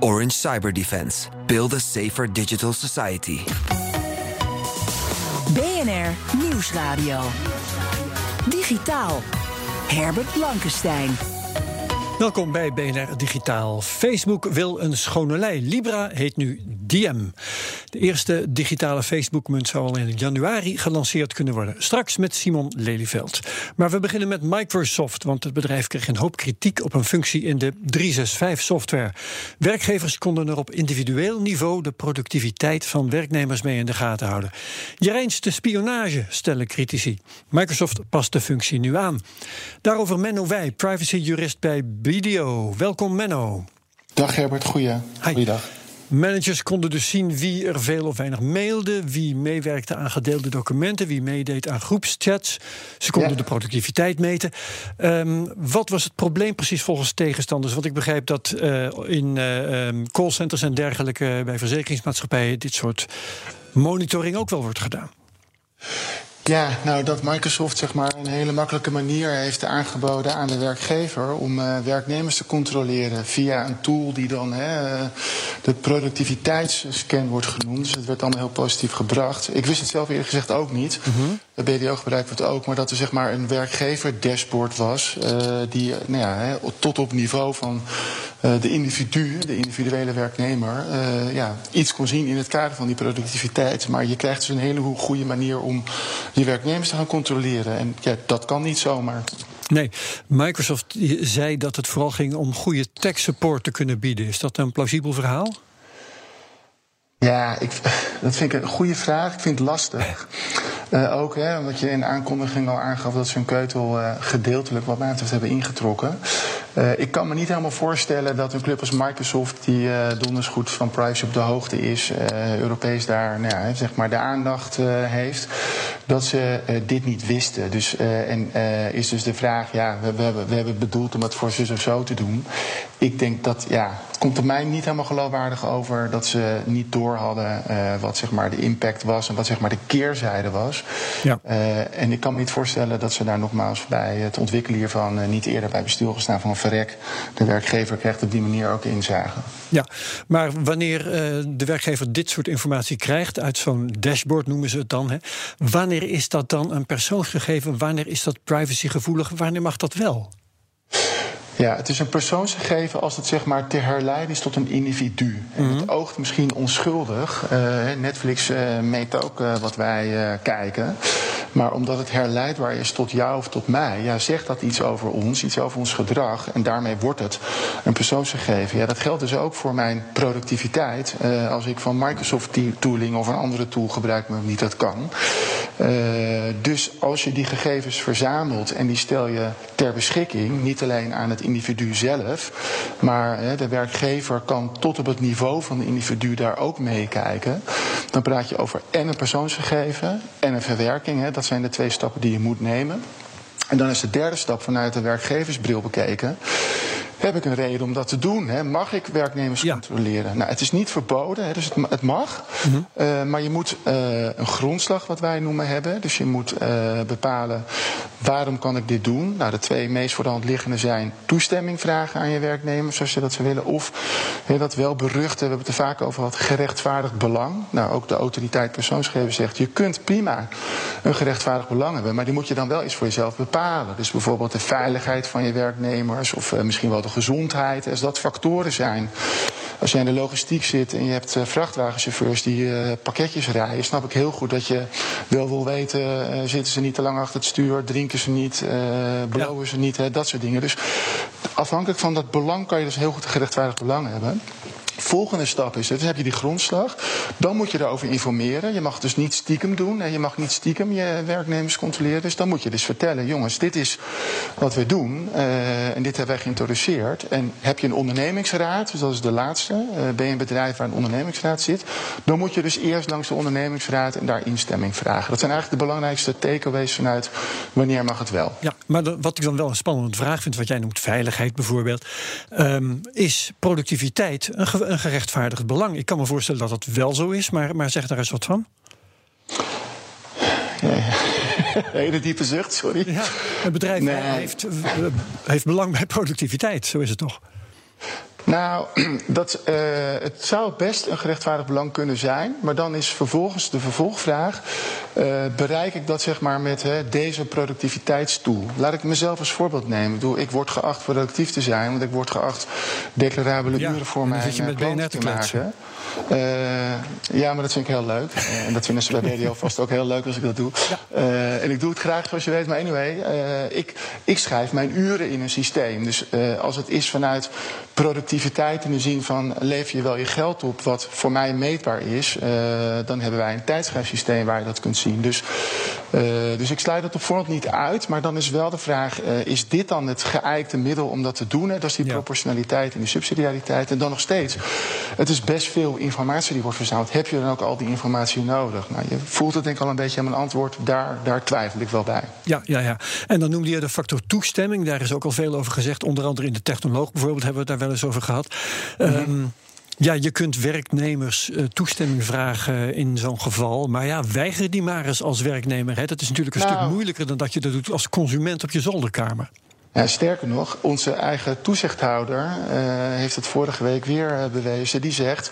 Orange Cyber Defense. Build a safer digital society. BNR Nieuwsradio. Digitaal. Herbert Blankenstein. Welkom bij BNR Digitaal. Facebook wil een schone lei. Libra heet nu Diem. De eerste digitale Facebook-munt zou al in januari gelanceerd kunnen worden. Straks met Simon Lelyveld. Maar we beginnen met Microsoft, want het bedrijf kreeg een hoop kritiek op een functie in de 365-software. Werkgevers konden er op individueel niveau de productiviteit van werknemers mee in de gaten houden. Je reinste spionage, stellen critici. Microsoft past de functie nu aan. Daarover Menno Wij, privacyjurist bij Video. Welkom Menno. Dag Herbert, goeie. goeiedag. Managers konden dus zien wie er veel of weinig mailde, wie meewerkte aan gedeelde documenten, wie meedeed aan groepschats. Ze konden de productiviteit meten. Um, wat was het probleem precies volgens tegenstanders? Want ik begrijp dat uh, in uh, callcenters en dergelijke bij verzekeringsmaatschappijen dit soort monitoring ook wel wordt gedaan. Ja, nou dat Microsoft zeg maar een hele makkelijke manier heeft aangeboden aan de werkgever om uh, werknemers te controleren via een tool die dan hè, de productiviteitsscan wordt genoemd. Dus het werd allemaal heel positief gebracht. Ik wist het zelf eerlijk gezegd ook niet. -hmm. De BDO gebruikt het ook, maar dat er zeg maar een werkgever dashboard was uh, die nou ja, tot op niveau van uh, de individu, de individuele werknemer, uh, ja, iets kon zien in het kader van die productiviteit. Maar je krijgt dus een hele goede manier om die werknemers te gaan controleren. En ja, dat kan niet zomaar. Nee, Microsoft zei dat het vooral ging om goede tech support te kunnen bieden. Is dat een plausibel verhaal? Ja, ik, dat vind ik een goede vraag. Ik vind het lastig. Uh, ook omdat je in de aankondiging al aangaf dat ze hun keutel uh, gedeeltelijk wat mij betreft hebben ingetrokken. Uh, ik kan me niet helemaal voorstellen dat een club als Microsoft, die donders goed van privacy op de hoogte is, Europees daar nou ja, zeg maar de aandacht heeft, dat ze dit niet wisten. Dus, en is dus de vraag, ja, we, we, hebben, we hebben bedoeld om het voor zus of zo te doen. Ik denk dat, ja, het komt er mij niet helemaal geloofwaardig over dat ze niet door hadden wat zeg maar de impact was en wat zeg maar de keerzijde was. Ja. en ik kan me niet voorstellen dat ze daar nogmaals bij het ontwikkelen hiervan niet eerder bij hebben stilgestaan van verrek. De werkgever krijgt op die manier ook inzage. Ja, maar wanneer uh, de werkgever dit soort informatie krijgt, uit zo'n dashboard noemen ze het dan, hè, wanneer is dat dan een persoonsgegeven? Wanneer is dat privacygevoelig? Wanneer mag dat wel? Ja, het is een persoonsgegeven als het zeg maar te herleiden is tot een individu. En het oogt misschien onschuldig. Uh, Netflix uh, meet ook uh, wat wij kijken. Maar omdat het herleidbaar is tot jou of tot mij, ja, zegt dat iets over ons, iets over ons gedrag. En daarmee wordt het een persoonsgegeven. Ja, dat geldt dus ook voor mijn productiviteit. Als ik van Microsoft tooling of een andere tool gebruik, maar niet dat kan. Uh, dus als je die gegevens verzamelt en die stel je ter beschikking, niet alleen aan het individu zelf, maar de werkgever kan tot op het niveau van de individu daar ook meekijken. Dan praat je over en een persoonsgegeven en een verwerking. Dat zijn de twee stappen die je moet nemen. En dan is de derde stap vanuit de werkgeversbril bekeken. Heb ik een reden om dat te doen? Hè? Mag ik werknemers ja. controleren? Nou, het is niet verboden, hè, dus het, het mag. Mm -hmm. uh, maar je moet uh, een grondslag, wat wij noemen, hebben. Dus je moet uh, bepalen waarom kan ik dit doen. Nou, de twee meest voor de hand liggende zijn toestemming vragen aan je werknemers, zoals je dat zou willen. Of hè, dat wel beruchte, we hebben het er vaak over gehad, gerechtvaardigd belang. Nou, ook de autoriteit persoonsgegevens zegt, je kunt prima een gerechtvaardigd belang hebben, maar die moet je dan wel eens voor jezelf bepalen. Dus bijvoorbeeld de veiligheid van je werknemers, of misschien wel de gezondheid, als dat factoren zijn. Als jij in de logistiek zit en je hebt uh, vrachtwagenchauffeurs die uh, pakketjes rijden, snap ik heel goed dat je wel wil weten: uh, zitten ze niet te lang achter het stuur, drinken ze niet, blowen ze niet, hè, dat soort dingen. Dus afhankelijk van dat belang kan je dus heel goed een gerechtvaardigd belang hebben. Volgende stap is, dus heb je die grondslag. Dan moet je erover informeren. Je mag dus niet stiekem doen. En je mag niet stiekem je werknemers controleren. Dus dan moet je dus vertellen: jongens, dit is wat we doen. Uh, en dit hebben wij geïntroduceerd. En heb je een ondernemingsraad, dus dat is de laatste. Uh, ben je een bedrijf waar een ondernemingsraad zit. Dan moet je dus eerst langs de ondernemingsraad en daar instemming vragen. Dat zijn eigenlijk de belangrijkste takeaways vanuit wanneer mag het wel. Ja, maar wat ik dan wel een spannende vraag vind, wat jij noemt veiligheid bijvoorbeeld. Um, is productiviteit een een gerechtvaardigd belang. Ik kan me voorstellen dat dat wel zo is, maar, maar zeg daar eens wat van. Ja, ja. Hele diepe zucht, sorry. Ja, een bedrijf heeft, heeft belang bij productiviteit, zo is het toch? Nou, dat, uh, het zou best een gerechtvaardigd belang kunnen zijn. Maar dan is vervolgens de vervolgvraag: uh, bereik ik dat zeg maar met hè, deze productiviteitstool? Laat ik mezelf als voorbeeld nemen. Ik, bedoel, ik word geacht productief te zijn, want ik word geacht declarabele uren voor mij BNR te maken. Uh, ja, maar dat vind ik heel leuk. en dat vinden ze bij BDO vast ook heel leuk als ik dat doe. Ja. en ik doe het graag zoals je weet. Maar anyway, ik, ik schrijf mijn uren in een systeem. Dus als het is vanuit productiviteit in de zin van lever je wel je geld op, wat voor mij meetbaar is, uh, dan hebben wij een tijdschrijfsysteem waar je dat kunt zien. Dus, uh, dus ik sluit dat op voorhand niet uit, maar dan is wel de vraag: uh, is dit dan het geëikte middel om dat te doen? Hè? Dat is die ja. proportionaliteit en die subsidiariteit. En dan nog steeds, het is best veel informatie die wordt verzameld. Heb je dan ook al die informatie nodig? Nou, je voelt het denk ik al een beetje aan mijn antwoord. Daar, daar twijfel ik wel bij. Ja, ja, ja. En dan noemde je de factor toestemming. Daar is ook al veel over gezegd. Onder andere in de technoloog bijvoorbeeld hebben we het daar wel eens over gehad. Mm -hmm. um, ja, je kunt werknemers uh, toestemming vragen in zo'n geval. Maar ja, weiger die maar eens als werknemer. Hè. Dat is natuurlijk een nou, stuk moeilijker dan dat je dat doet als consument op je zolderkamer. Ja, sterker nog, onze eigen toezichthouder uh, heeft het vorige week weer uh, bewezen. Die zegt: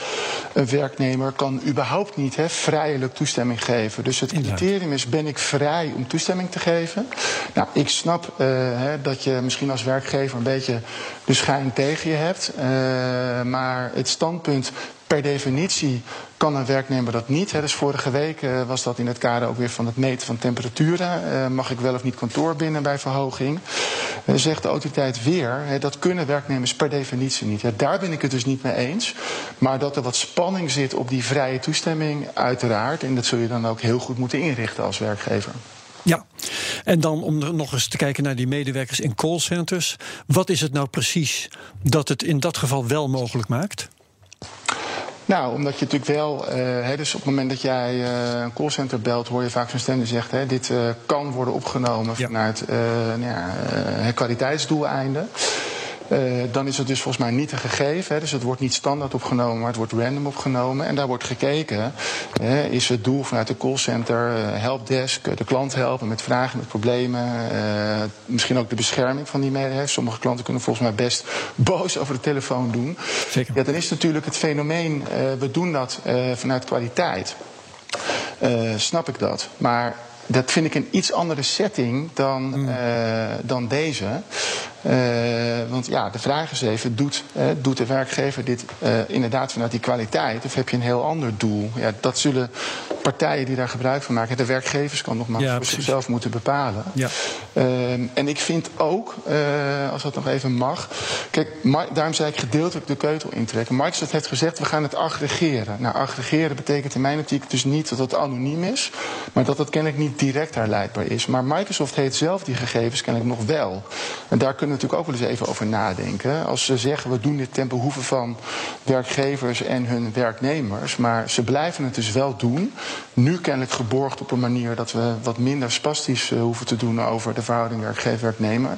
een werknemer kan überhaupt niet hè, vrijelijk toestemming geven. Dus het criterium is: ben ik vrij om toestemming te geven? Nou, ik snap uh, hè, dat je misschien als werkgever een beetje de schijn tegen je hebt. maar het standpunt Per definitie kan een werknemer dat niet. Dus vorige week uh, was dat in het kader ook weer van het meten van temperaturen. Uh, mag ik wel of niet kantoor binnen bij verhoging? Uh, zegt de autoriteit weer, dat kunnen werknemers per definitie niet. Ja, daar ben ik het dus niet mee eens. Maar dat er wat spanning zit op die vrije toestemming, uiteraard. En dat zul je dan ook heel goed moeten inrichten als werkgever. Ja, en dan om nog eens te kijken naar die medewerkers in callcenters. Wat is het nou precies dat het in dat geval wel mogelijk maakt? Nou, omdat je natuurlijk wel, uh, dus op het moment dat jij uh, een callcenter belt, hoor je vaak zo'n stem die zegt: hè, dit uh, kan worden opgenomen ja. vanuit nou ja, kwaliteitsdoeleinden. Uh, dan is het dus volgens mij niet een gegeven. Hè, dus het wordt niet standaard opgenomen, maar het wordt random opgenomen. En daar wordt gekeken, hè, is het doel vanuit de callcenter, uh, helpdesk, de klant helpen met vragen, met problemen. Uh, misschien ook de bescherming van die medewerkers. Sommige klanten kunnen volgens mij best boos over de telefoon doen. Zeker. Ja, dan is natuurlijk het fenomeen, we doen dat vanuit kwaliteit. snap ik dat. Maar dat vind ik een iets andere setting dan, mm. dan deze. Uh, want ja, de vraag is even, doet, uh, doet de werkgever dit uh, inderdaad vanuit die kwaliteit? Of heb je een heel ander doel? Ja, dat zullen partijen die daar gebruik van maken, de werkgevers kan nog maar ja, voor zichzelf moeten bepalen. Ja. en ik vind ook, als dat nog even mag, kijk, daarom zei ik gedeeltelijk de keutel intrekken. Microsoft heeft gezegd, we gaan het aggregeren. Nou, aggregeren betekent in mijn optiek dus niet dat het anoniem is, maar dat het kennelijk niet direct herleidbaar is. Maar Microsoft heeft zelf die gegevens kennelijk nog wel. En daar kunnen natuurlijk ook wel eens even over nadenken. Als ze zeggen we doen dit ten behoeve van werkgevers en hun werknemers, maar ze blijven het dus wel doen. Nu kennelijk geborgd op een manier dat we wat minder spastisch uh, hoeven te doen over de verhouding werkgever-werknemer.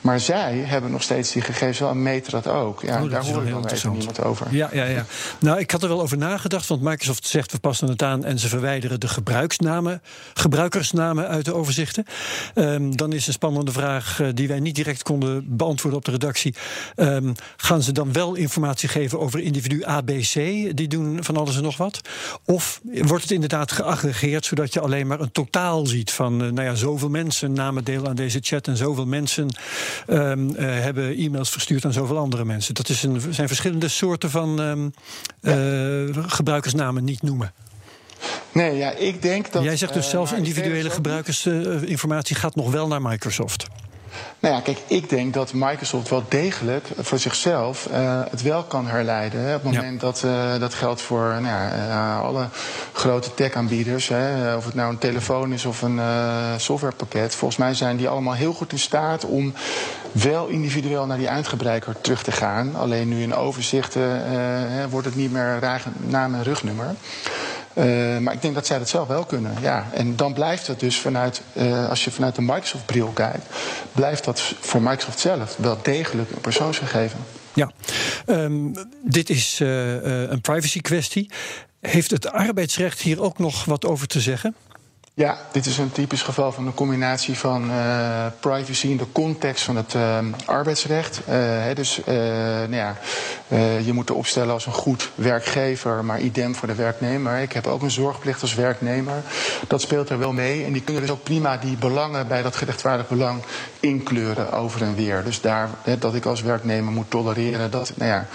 Maar zij hebben nog steeds die gegevens wel en meten dat ook. Ja, oh, dat daar hoor ik dan even niemand over. Ja, ja, ja. Nou, ik had er wel over nagedacht, want Microsoft zegt we passen het aan en ze verwijderen de gebruiksnamen, gebruikersnamen uit de overzichten. Um, dan is een spannende vraag uh, die wij niet direct konden beantwoorden op de redactie. Um, gaan ze dan wel informatie geven over individu ABC? Die doen van alles en nog wat? Of wordt het inderdaad geaggregeerd zodat je alleen maar een totaal ziet van, uh, nou ja, zoveel mensen namen deel aan deze chat en zoveel mensen um, uh, hebben e-mails verstuurd aan zoveel andere mensen? Dat is een, zijn verschillende soorten van um, uh, gebruikersnamen niet noemen. Nee, ja, ik denk dat. Jij zegt dus zelfs individuele gebruikersinformatie gaat nog wel naar Microsoft. Nou ja, kijk, ik denk dat Microsoft wel degelijk voor zichzelf uh, het wel kan herleiden. Hè, op het moment dat uh, dat geldt voor nou ja, uh, alle grote tech-aanbieders. of het nou een telefoon is of een softwarepakket. Volgens mij zijn die allemaal heel goed in staat om wel individueel naar die eindgebruiker terug te gaan. Alleen nu in overzichten wordt het niet meer naam en rugnummer. Uh, maar ik denk dat zij dat zelf wel kunnen. Ja. En dan blijft het dus vanuit, uh, als je vanuit de Microsoft-bril kijkt, blijft dat voor Microsoft zelf wel degelijk een persoonsgegeven. Ja, um, dit is uh, een privacy kwestie. Heeft het arbeidsrecht hier ook nog wat over te zeggen? Ja, dit is een typisch geval van een combinatie van uh, privacy in de context van het uh, arbeidsrecht. Hè, dus nou ja, je moet er opstellen als een goed werkgever, maar idem voor de werknemer. Ik heb ook een zorgplicht als werknemer. Dat speelt er wel mee. En die kunnen dus ook prima die belangen bij dat gerechtvaardigd belang inkleuren over en weer. Dus daar dat ik als werknemer moet tolereren dat, nou ja,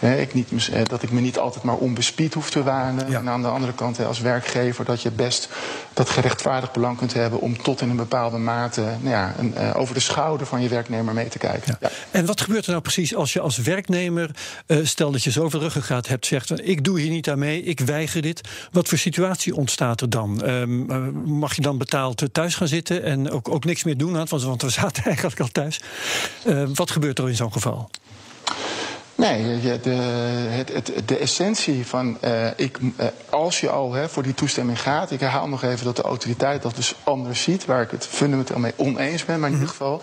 ik niet, dat ik me niet altijd maar onbespied hoef te wanen. Ja. En aan de andere kant hè, als werkgever dat je best dat gerechtvaardigd belang kunt hebben om tot in een bepaalde mate nou ja, een, uh, over de schouder van je werknemer mee te kijken. Ja. En wat gebeurt er nou precies als je als werknemer, uh, stel dat je zoveel ruggengraat hebt, zegt: Ik doe hier niet aan mee, ik weiger dit. Wat voor situatie ontstaat er dan? Uh, mag je dan betaald thuis gaan zitten en ook, ook niks meer doen? Want, want we zaten eigenlijk al thuis. wat gebeurt er in zo'n geval? Nee, de, het, de essentie van uh, ik, uh, als je al hè, voor die toestemming gaat, ik herhaal nog even dat de autoriteit dat dus anders ziet, waar ik het fundamenteel mee oneens ben, maar in ieder geval,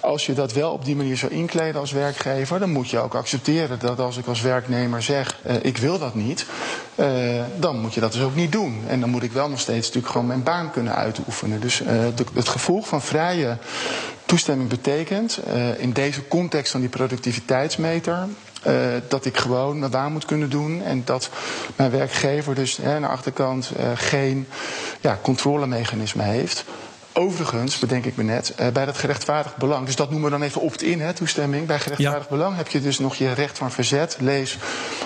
als je dat wel op die manier zou inkleden als werkgever, dan moet je ook accepteren dat als ik als werknemer zeg, ik wil dat niet, dan moet je dat dus ook niet doen. En dan moet ik wel nog steeds natuurlijk gewoon mijn baan kunnen uitoefenen. Dus het gevolg van vrije toestemming betekent, uh, in deze context van die productiviteitsmeter, uh, dat ik gewoon mijn baan moet kunnen doen. En dat mijn werkgever dus hè, aan de achterkant uh, geen ja, controlemechanisme heeft. Overigens, bedenk ik me net, uh, bij dat gerechtvaardigd belang. Dus dat noemen we dan even opt-in, toestemming. Bij gerechtvaardigd ja. belang heb je dus nog je recht van verzet, lees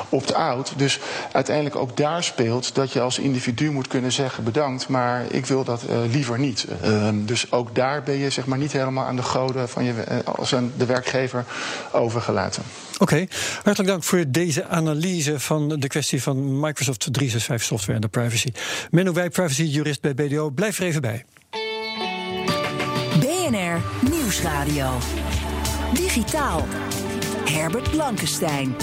opt-out. Dus uiteindelijk ook daar speelt dat je als individu moet kunnen zeggen bedankt, maar ik wil dat uh, liever niet. Uh, dus ook daar ben je zeg maar niet helemaal aan de goden van je, uh, als aan de werkgever overgelaten. Oké, okay. hartelijk dank voor deze analyse van de kwestie van Microsoft 365 software en de privacy. Menno Wij, privacy jurist bij BDO, blijf er even bij. Nieuwsradio. Digitaal. Herbert Blankenstein.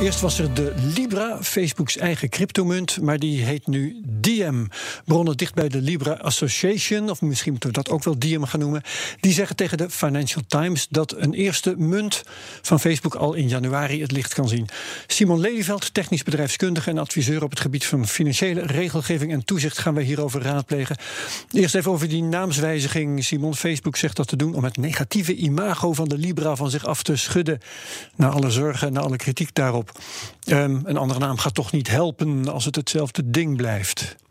Eerst was er de Libra, Facebooks eigen cryptomunt, maar die heet nu Diem. Bronnen dicht bij de Libra Association, of misschien moeten we dat ook wel Diem gaan noemen, die zeggen tegen de Financial Times dat een eerste munt van Facebook al in januari het licht kan zien. Simon Lelyveld, technisch bedrijfskundige en adviseur op het gebied van financiële regelgeving en toezicht, gaan wij hierover raadplegen. Eerst even over die naamswijziging. Simon, Facebook zegt dat te doen om het negatieve imago van de Libra van zich af te schudden. Na alle zorgen en na alle kritiek daarop. Um, een andere naam gaat toch niet helpen als het hetzelfde ding blijft.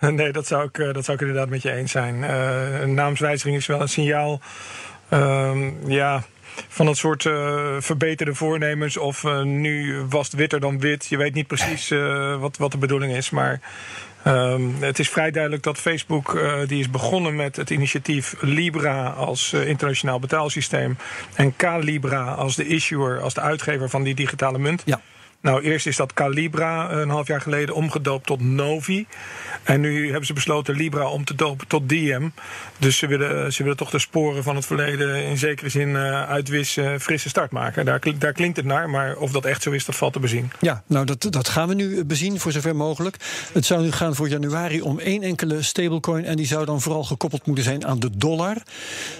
Nee, dat zou ik, dat zou ik inderdaad met je eens zijn. Uh, een naamswijziging is wel een signaal. Um, ja, van het soort uh, verbeterde voornemens. Of uh, nu was het witter dan wit. Je weet niet precies uh, wat, wat de bedoeling is. Maar um, het is vrij duidelijk dat Facebook die is begonnen met het initiatief Libra als internationaal betaalsysteem. En Calibra als de issuer, als de uitgever van die digitale munt. Ja. Nou, eerst is dat Calibra een half jaar geleden omgedoopt tot Novi. En nu hebben ze besloten Libra om te dopen tot Diem. Dus ze willen, ze willen toch de sporen van het verleden in zekere zin uh, uitwissen, frisse start maken. Daar, daar klinkt het naar, maar of dat echt zo is, dat valt te bezien. Ja, nou dat, dat gaan we nu bezien voor zover mogelijk. Het zou nu gaan voor januari om één enkele stablecoin. En die zou dan vooral gekoppeld moeten zijn aan de dollar.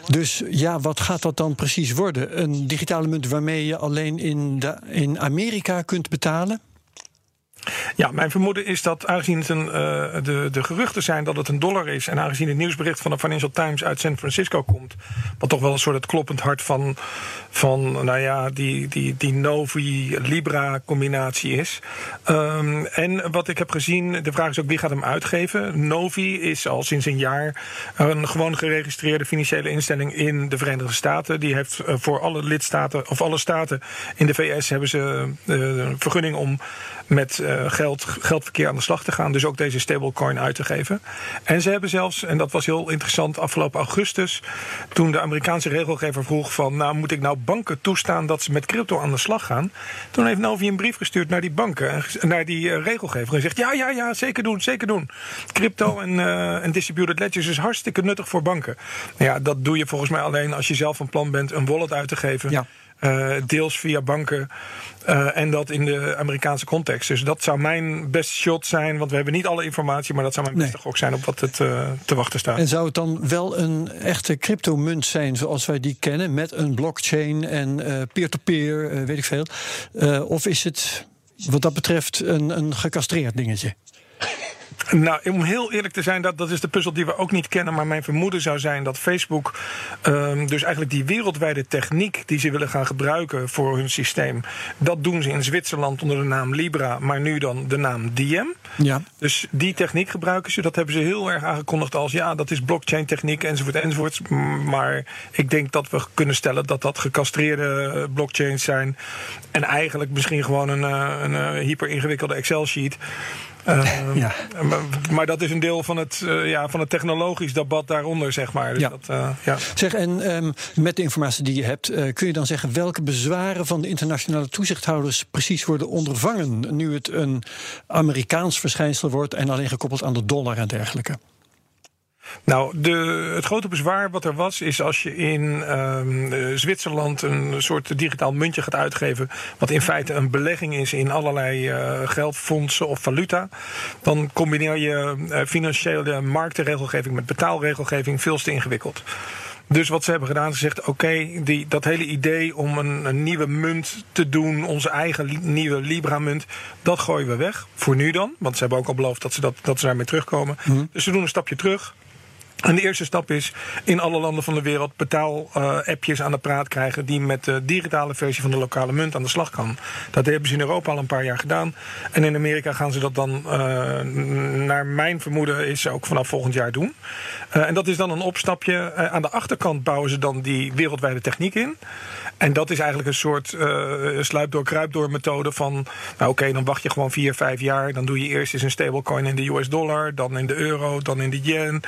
Dus ja, wat gaat dat dan precies worden? Een digitale munt waarmee je alleen in, de, in Amerika kunt betalen? betalen? Ja, mijn vermoeden is dat aangezien het een, uh, de, de geruchten zijn dat het een dollar is... en aangezien het nieuwsbericht van de Financial Times uit San Francisco komt... wat toch wel een soort het kloppend hart van, van nou ja, die, die, die Novi-Libra-combinatie is. Um, en wat ik heb gezien, de vraag is ook wie gaat hem uitgeven. Novi is al sinds een jaar een gewoon geregistreerde financiële instelling in de Verenigde Staten. Die heeft uh, voor alle lidstaten, of alle staten in de VS hebben ze uh, vergunning om met uh, geld, geldverkeer aan de slag te gaan. Dus ook deze stablecoin uit te geven. En ze hebben zelfs, en dat was heel interessant, afgelopen augustus, toen de Amerikaanse regelgever vroeg van, nou moet ik nou banken toestaan dat ze met crypto aan de slag gaan? Toen heeft Novi een brief gestuurd naar die banken, naar die uh, regelgever en zegt, ja, ja, ja, zeker doen, zeker doen. Crypto en, uh, distributed ledgers is hartstikke nuttig voor banken. Ja, dat doe je volgens mij alleen als je zelf van plan bent een wallet uit te geven. Ja. Uh, deels via banken. Uh, en dat in de Amerikaanse context. Dus dat zou mijn best shot zijn. Want we hebben niet alle informatie. Maar dat zou mijn beste gok zijn op wat het uh, te wachten staat. En zou het dan wel een echte cryptomunt zijn zoals wij die kennen? Met een blockchain en peer-to-peer, -peer, weet ik veel. of is het wat dat betreft een, een gecastreerd dingetje? Nou, om heel eerlijk te zijn, dat, dat is de puzzel die we ook niet kennen. Maar mijn vermoeden zou zijn dat Facebook um, dus eigenlijk die wereldwijde techniek die ze willen gaan gebruiken voor hun systeem. Dat doen ze in Zwitserland onder de naam Libra, maar nu dan de naam Diem. Ja. Dus die techniek gebruiken ze. Dat hebben ze heel erg aangekondigd als ja, dat is blockchain techniek enzovoort enzovoort. Maar ik denk dat we kunnen stellen dat dat gecastreerde blockchains zijn. En eigenlijk misschien gewoon een, een, een hyper ingewikkelde Excel sheet. Uh, ja. maar, maar, dat is een deel van het, uh, ja, van het technologisch debat daaronder, zeg maar. Dus ja. Dat, uh, ja. Zeg, en um, met de informatie die je hebt, kun je dan zeggen welke bezwaren van de internationale toezichthouders precies worden ondervangen nu het een Amerikaans verschijnsel wordt en alleen gekoppeld aan de dollar en dergelijke? Nou, de, het grote bezwaar wat er was, is als je in um, Zwitserland een soort digitaal muntje gaat uitgeven, wat in feite een belegging is in allerlei uh, geldfondsen of valuta, dan combineer je uh, financiële marktenregelgeving met betaalregelgeving veel te ingewikkeld. Dus wat ze hebben gedaan, ze zegt: oké, okay, dat hele idee om een, een, nieuwe munt te doen, onze eigen li nieuwe Libra-munt, dat gooien we weg. Voor nu dan, want ze hebben ook al beloofd dat ze, dat, dat ze daarmee terugkomen. Mm -hmm. Dus ze doen een stapje terug. En de eerste stap is in alle landen van de wereld betaal-appjes uh, aan de praat krijgen die met de digitale versie van de lokale munt aan de slag kan. Dat hebben ze in Europa al een paar jaar gedaan. En in Amerika gaan ze dat dan, uh, naar mijn vermoeden, is ook vanaf volgend jaar doen. Uh, en dat is dan een opstapje. aan de achterkant bouwen ze dan die wereldwijde techniek in. En dat is eigenlijk een soort uh, sluip door kruip door methode van nou oké, dan wacht je gewoon vier, vijf jaar. Dan doe je eerst eens een stablecoin in de US dollar, dan in de euro, dan in de yen.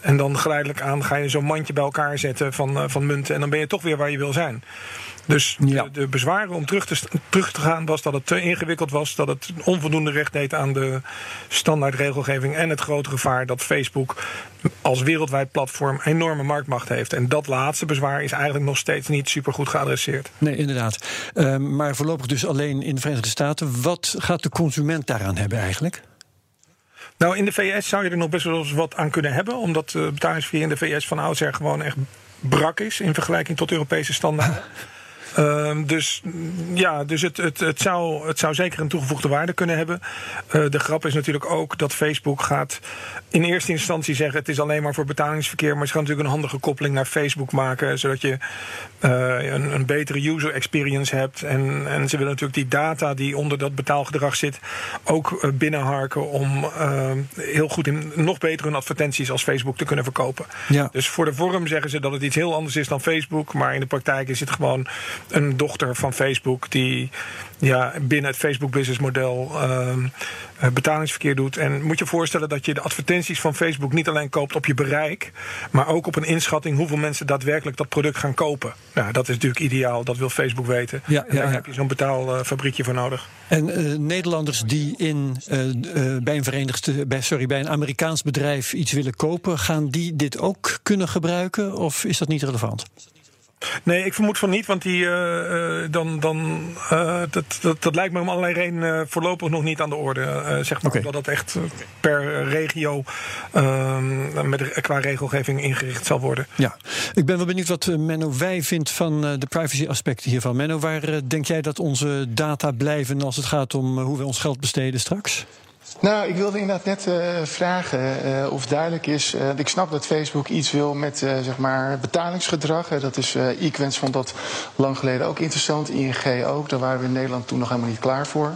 En dan geleidelijk aan ga je zo'n mandje bij elkaar zetten van, uh, van munten. En dan ben je toch weer waar je wil zijn. Dus ja. de, de, bezwaren om terug te, terug te gaan was dat het te ingewikkeld was, dat het onvoldoende recht deed aan de standaardregelgeving en het grote gevaar dat Facebook als wereldwijd platform enorme marktmacht heeft. En dat laatste bezwaar is eigenlijk nog steeds niet super goed geadresseerd. Nee, inderdaad. Uh, maar voorlopig dus alleen in de Verenigde Staten. Wat gaat de consument daaraan hebben eigenlijk? Nou, in de VS zou je er nog best wel eens wat aan kunnen hebben, omdat de betalingsverkeer in de VS van oudsher gewoon echt brak is in vergelijking tot Europese standaarden. Uh, dus ja, dus het, het, het, zou, het zou zeker een toegevoegde waarde kunnen hebben. Uh, de grap is natuurlijk ook dat Facebook gaat in eerste instantie zeggen: het is alleen maar voor betalingsverkeer. Maar ze gaan natuurlijk een handige koppeling naar Facebook maken, zodat je uh, een, een, betere user experience hebt. En, en ze willen natuurlijk die data die onder dat betaalgedrag zit ook binnenharken om heel goed in nog beter hun advertenties als Facebook te kunnen verkopen. Ja. Dus voor de vorm zeggen ze dat het iets heel anders is dan Facebook, maar in de praktijk is het gewoon een dochter van Facebook die ja, binnen het Facebook business model uh, betalingsverkeer doet. En moet je voorstellen dat je de advertenties van Facebook niet alleen koopt op je bereik, maar ook op een inschatting hoeveel mensen daadwerkelijk dat product gaan kopen. Nou, dat is natuurlijk ideaal, dat wil Facebook weten. Ja, en daar ja, ja. heb je zo'n betaalfabriekje voor nodig. En uh, Nederlanders die in, uh, bij, een Verenigd, bij, sorry, bij een Amerikaans bedrijf iets willen kopen, gaan die dit ook kunnen gebruiken of is dat niet relevant? Nee, ik vermoed van niet, want die, uh, dan, dan, uh, dat, dat, dat lijkt me om allerlei redenen uh, voorlopig nog niet aan de orde. zeg maar dat dat echt per regio ehm, met, qua regelgeving ingericht zal worden. Ja, ik ben wel benieuwd wat eh, Menno Wij vindt van eh, de privacy aspecten hiervan. Menno, waar eh, denk jij dat onze data blijven als het gaat om eh, hoe we ons geld besteden straks? Nou, ik wilde inderdaad net uh, vragen uh, of duidelijk is. Uh, ik snap dat Facebook iets wil met zeg maar betalingsgedrag. dat is Equens vond dat lang geleden ook interessant. ING ook. Daar waren we in Nederland toen nog helemaal niet klaar voor.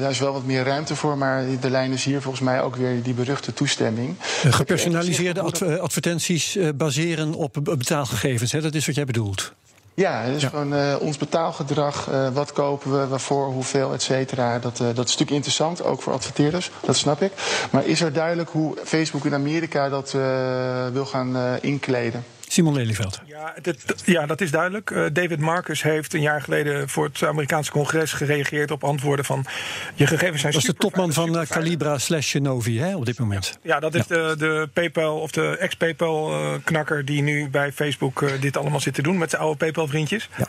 daar is wel wat meer ruimte voor, maar de lijn is hier volgens mij ook weer die beruchte toestemming. Gepersonaliseerde adv advertenties baseren op betaalgegevens, hè? dat is wat jij bedoelt. Ja, het is Ja. gewoon eh, ons betaalgedrag. eh, wat kopen we, waarvoor, hoeveel, et cetera. Dat, eh, dat is natuurlijk interessant, ook voor adverteerders. Dat snap ik. Maar is er duidelijk hoe Facebook in Amerika dat wil gaan inkleden? Simon Lelyveld. Ja, dat, ja, dat is duidelijk. Eh, David Marcus heeft een jaar geleden voor het Amerikaanse congres gereageerd op antwoorden van je gegevens zijn Dat is de topman van eh. Calibra slash Genovi hè, op dit moment. Ja, dat is De, de PayPal of de ex-PayPal-knakker die nu bij Facebook eh, dit allemaal zit te doen met zijn oude PayPal-vriendjes. Ja.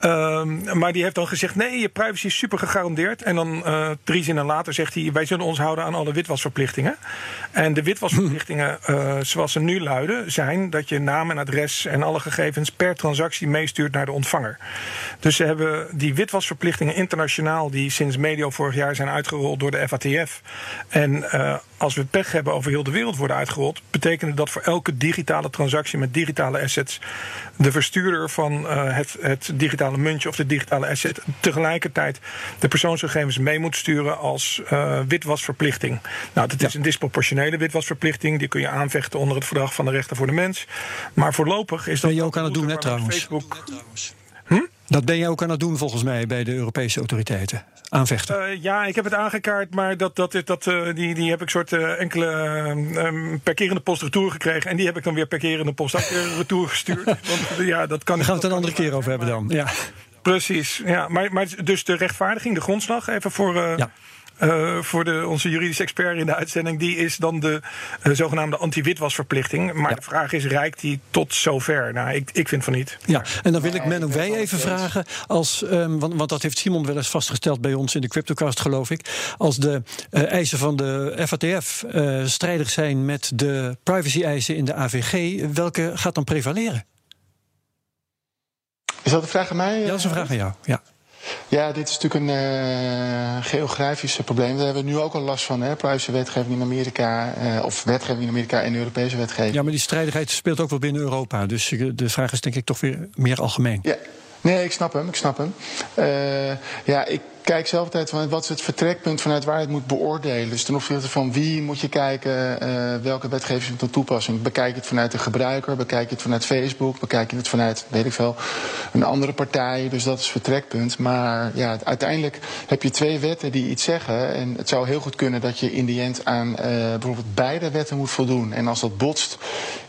Ehm, maar die heeft dan gezegd: nee, je privacy is super gegarandeerd. En dan eh, drie zinnen later zegt hij: wij zullen ons houden aan alle witwasverplichtingen. En de witwasverplichtingen, eh, zoals ze nu luiden, zijn dat je naam en adres en alle gegevens per transactie meestuurt naar de ontvanger. Dus ze hebben die witwasverplichtingen internationaal, die sinds medio vorig jaar zijn uitgerold door de FATF. En eh, als we pech hebben over heel de wereld worden uitgerold, betekent dat voor elke digitale transactie met digitale assets de verstuurder van eh, het, het digitale muntje of de digitale asset tegelijkertijd de persoonsgegevens mee moet sturen als eh, witwasverplichting. Nou, dat is een disproportionele witwasverplichting. Die kun je aanvechten onder het verdrag van de rechten voor de mens. Maar voorlopig is dat. Ben je ook aan het doen, hè, trouwens? Facebook, Dat ben jij ook aan het doen volgens mij bij de Europese autoriteiten. Aanvechten. Eh, ja, ik heb het aangekaart, maar dat, dat, dat, eh, die, die heb ik soort eh, enkele eh, eh, per keer in de post retour gekregen. En die heb ik dan weer per keer in de post retour gestuurd. Want ja, dat kan Daar gaan we het een andere keer over hebben dan. Ja. Precies, ja. Maar, maar dus de rechtvaardiging, de grondslag, even voor, Ja. Eh, voor de, onze juridische expert in de uitzending, die is dan de eh, zogenaamde anti-witwasverplichting. Maar Ja. de vraag is, reikt die tot zover? Nou, ik, ik vind van niet. Ja, en dan wil ik Menno wij even vragen, als, ehm, want, want dat heeft Simon wel eens vastgesteld bij ons in de Cryptocast, geloof ik. Als de eh, eisen van de FATF eh, strijdig zijn met de privacy-eisen in de AVG, welke gaat dan prevaleren? Is dat een vraag aan mij? Ja, dat is een vraag aan jou. Ja. Ja, dit is natuurlijk een eh geografisch probleem. Daar hebben we nu ook al last van. Hè? Privacywetgeving in Amerika, eh, of wetgeving in Amerika en Europese wetgeving. ja, maar die strijdigheid speelt ook wel binnen Europa. Dus eh, de vraag is denk ik toch weer meer algemeen. Ja, nee, ik snap hem, ik snap hem. Eh, ja, ik kijk zelf altijd van wat is het vertrekpunt vanuit waar je het moet beoordelen. Dus ten opzichte van wie moet je kijken, eh, welke wetgeving is van toepassing. Bekijk je het vanuit de gebruiker, bekijk je het vanuit Facebook, bekijk je het vanuit, weet ik veel, een andere partij. Dus dat is het vertrekpunt. Maar ja, uiteindelijk heb je twee wetten die iets zeggen. En het zou heel goed kunnen dat je in die end aan eh, bijvoorbeeld beide wetten moet voldoen. En als dat botst,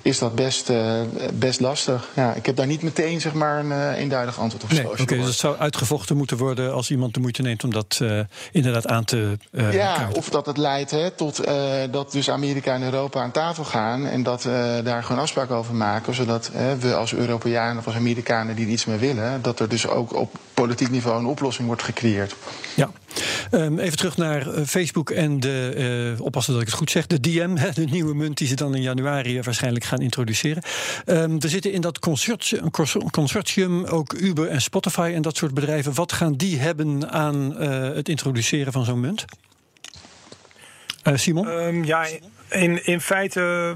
is dat best, eh, best lastig. Ja, ik heb daar niet meteen zeg maar een eenduidig antwoord op. Nee, oké, dus het zou uitgevochten moeten worden als iemand de moeite neemt om dat eh, inderdaad aan te eh Ja, kaarten. of dat het leidt hè, tot eh, dat dus Amerika en Europa aan tafel gaan en dat daar gewoon afspraken over maken, zodat we als Europeanen of als Amerikanen die er iets mee willen, dat er dus ook op politiek niveau een oplossing wordt gecreëerd. Ja. Ehm, even terug naar Facebook en de, oppassen dat ik het goed zeg, de DM, hè, de nieuwe munt die ze dan in januari waarschijnlijk gaan introduceren. Ehm, er zitten in dat consortium, consortium ook Uber en Spotify en dat soort bedrijven. Wat gaan die hebben aan eh, het introduceren van zo'n munt? Eh, Simon? Ehm, ja, in, in, feite,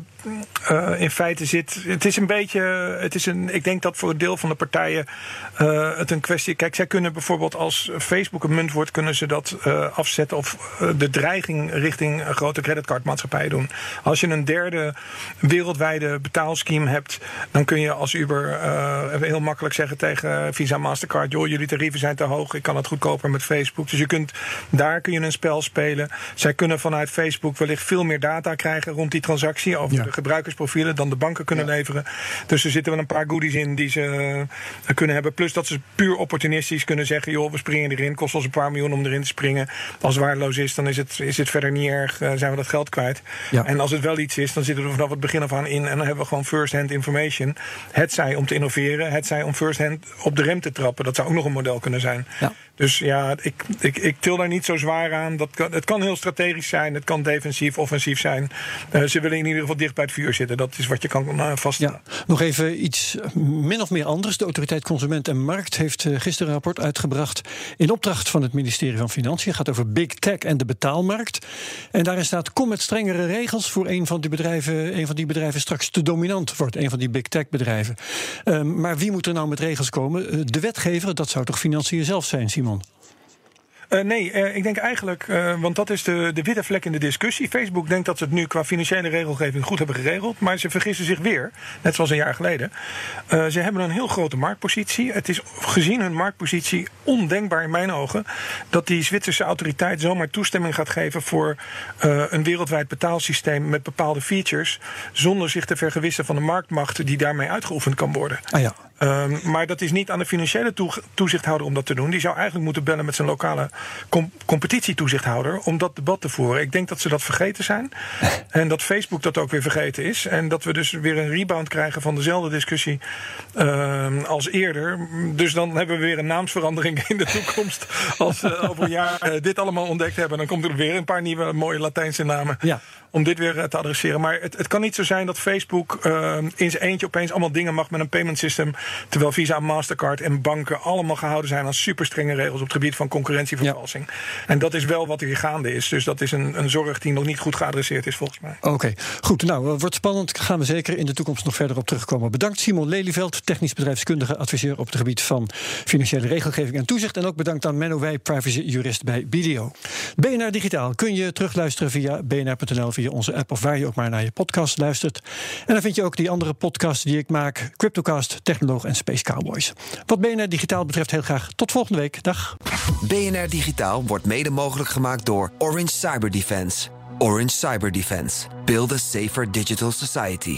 eh, in feite zit. Het is een beetje. Het is een, ik denk dat voor een deel van de partijen eh, het een kwestie. Kijk, zij kunnen bijvoorbeeld als Facebook een munt wordt, kunnen ze dat eh, afzetten of de dreiging richting grote creditcardmaatschappij doen. Als je een derde wereldwijde betaalscheme hebt, dan kun je als Uber heel makkelijk zeggen tegen Visa Mastercard: joh, jullie tarieven zijn te hoog, ik kan het goedkoper met Facebook. Dus je kunt, daar kun je een spel spelen. Zij kunnen vanuit Facebook wellicht veel meer data krijgen rond die transactie over Ja. de gebruikersprofielen dan de banken kunnen leveren. Dus er zitten wel een paar goodies in die ze eh, kunnen hebben. Plus dat ze puur opportunistisch kunnen zeggen: joh, we springen erin, kost ons een paar miljoen om erin te springen. Als het waardeloos is, dan is het, is het verder niet erg, eh, zijn we dat geld kwijt. Ja. En als het wel iets is, dan zitten we vanaf het begin af aan in en dan hebben we gewoon first-hand information. Het zij om te innoveren, het zij om first-hand op de rem te trappen. Dat zou ook nog een model kunnen zijn. Ja. Dus ja, ik, ik, ik til daar niet zo zwaar aan. Dat kan, het kan heel strategisch zijn, het kan defensief, offensief zijn. Eh, ze willen in ieder geval dicht bij het vuur zitten. Dat is wat je kan uh, vaststellen. Ja, nog even iets min of meer anders. De Autoriteit Consument en Markt heeft eh, gisteren een rapport uitgebracht in opdracht van het ministerie van Financiën. Het gaat over big tech en de betaalmarkt. En daarin staat: kom met strengere regels voor een van die bedrijven, een van die bedrijven straks te dominant wordt, een van die big tech bedrijven. Um, maar wie moet er nou met regels komen? De wetgever, dat zou toch financiën zelf zijn, Simon? Uh, nee, uh, ik denk eigenlijk, uh, want dat is de, de witte vlek in de discussie. Facebook denkt dat ze het nu qua financiële regelgeving goed hebben geregeld. Maar ze vergissen zich weer, net zoals een jaar geleden. ze hebben een heel grote marktpositie. Het is gezien hun marktpositie ondenkbaar in mijn ogen dat die Zwitserse autoriteit zomaar toestemming gaat geven voor een wereldwijd betaalsysteem met bepaalde features. Zonder zich te vergewissen van de marktmacht die daarmee uitgeoefend kan worden. Ah ja. Um, maar dat is niet aan de financiële toezichthouder om dat te doen. Die zou eigenlijk moeten bellen met zijn lokale com competitietoezichthouder om dat debat te voeren. Ik denk dat ze dat vergeten zijn. en dat Facebook dat ook weer vergeten is. En dat we dus weer een rebound krijgen van dezelfde discussie uh, als eerder. Dus dan hebben we weer een naamsverandering in de toekomst. als we over een jaar uh, dit allemaal ontdekt hebben. Dan komt er weer een paar nieuwe mooie Latijnse namen. Ja. Om dit weer uh, te adresseren. Maar het, het, kan niet zo zijn dat Facebook uh, in zijn eentje opeens allemaal dingen mag met een payment system. Terwijl Visa, Mastercard en banken allemaal gehouden zijn aan super strenge regels op het gebied van concurrentievervalsing. Ja. En dat is wel wat hier gaande is. Dus dat is een, een zorg die nog niet goed geadresseerd is, volgens mij. Oké, goed. Nou, wordt spannend. Gaan we zeker in de toekomst nog verder op terugkomen. Bedankt Simon Lelyveld, technisch bedrijfskundige adviseur op het gebied van financiële regelgeving en toezicht. En ook bedankt aan Menno Wij, privacy-jurist bij BDO. BNR Digitaal kun je terugluisteren via bnr.nl, onze app of waar je ook maar naar je podcast luistert. En dan vind je ook die andere podcasts die ik maak: Cryptocast, Technoloog en Space Cowboys. Wat BNR Digitaal betreft, heel graag tot volgende week. Dag. BNR Digitaal wordt mede mogelijk gemaakt door Orange Cyber Defense. Orange Cyber Defense. Build a safer digital society.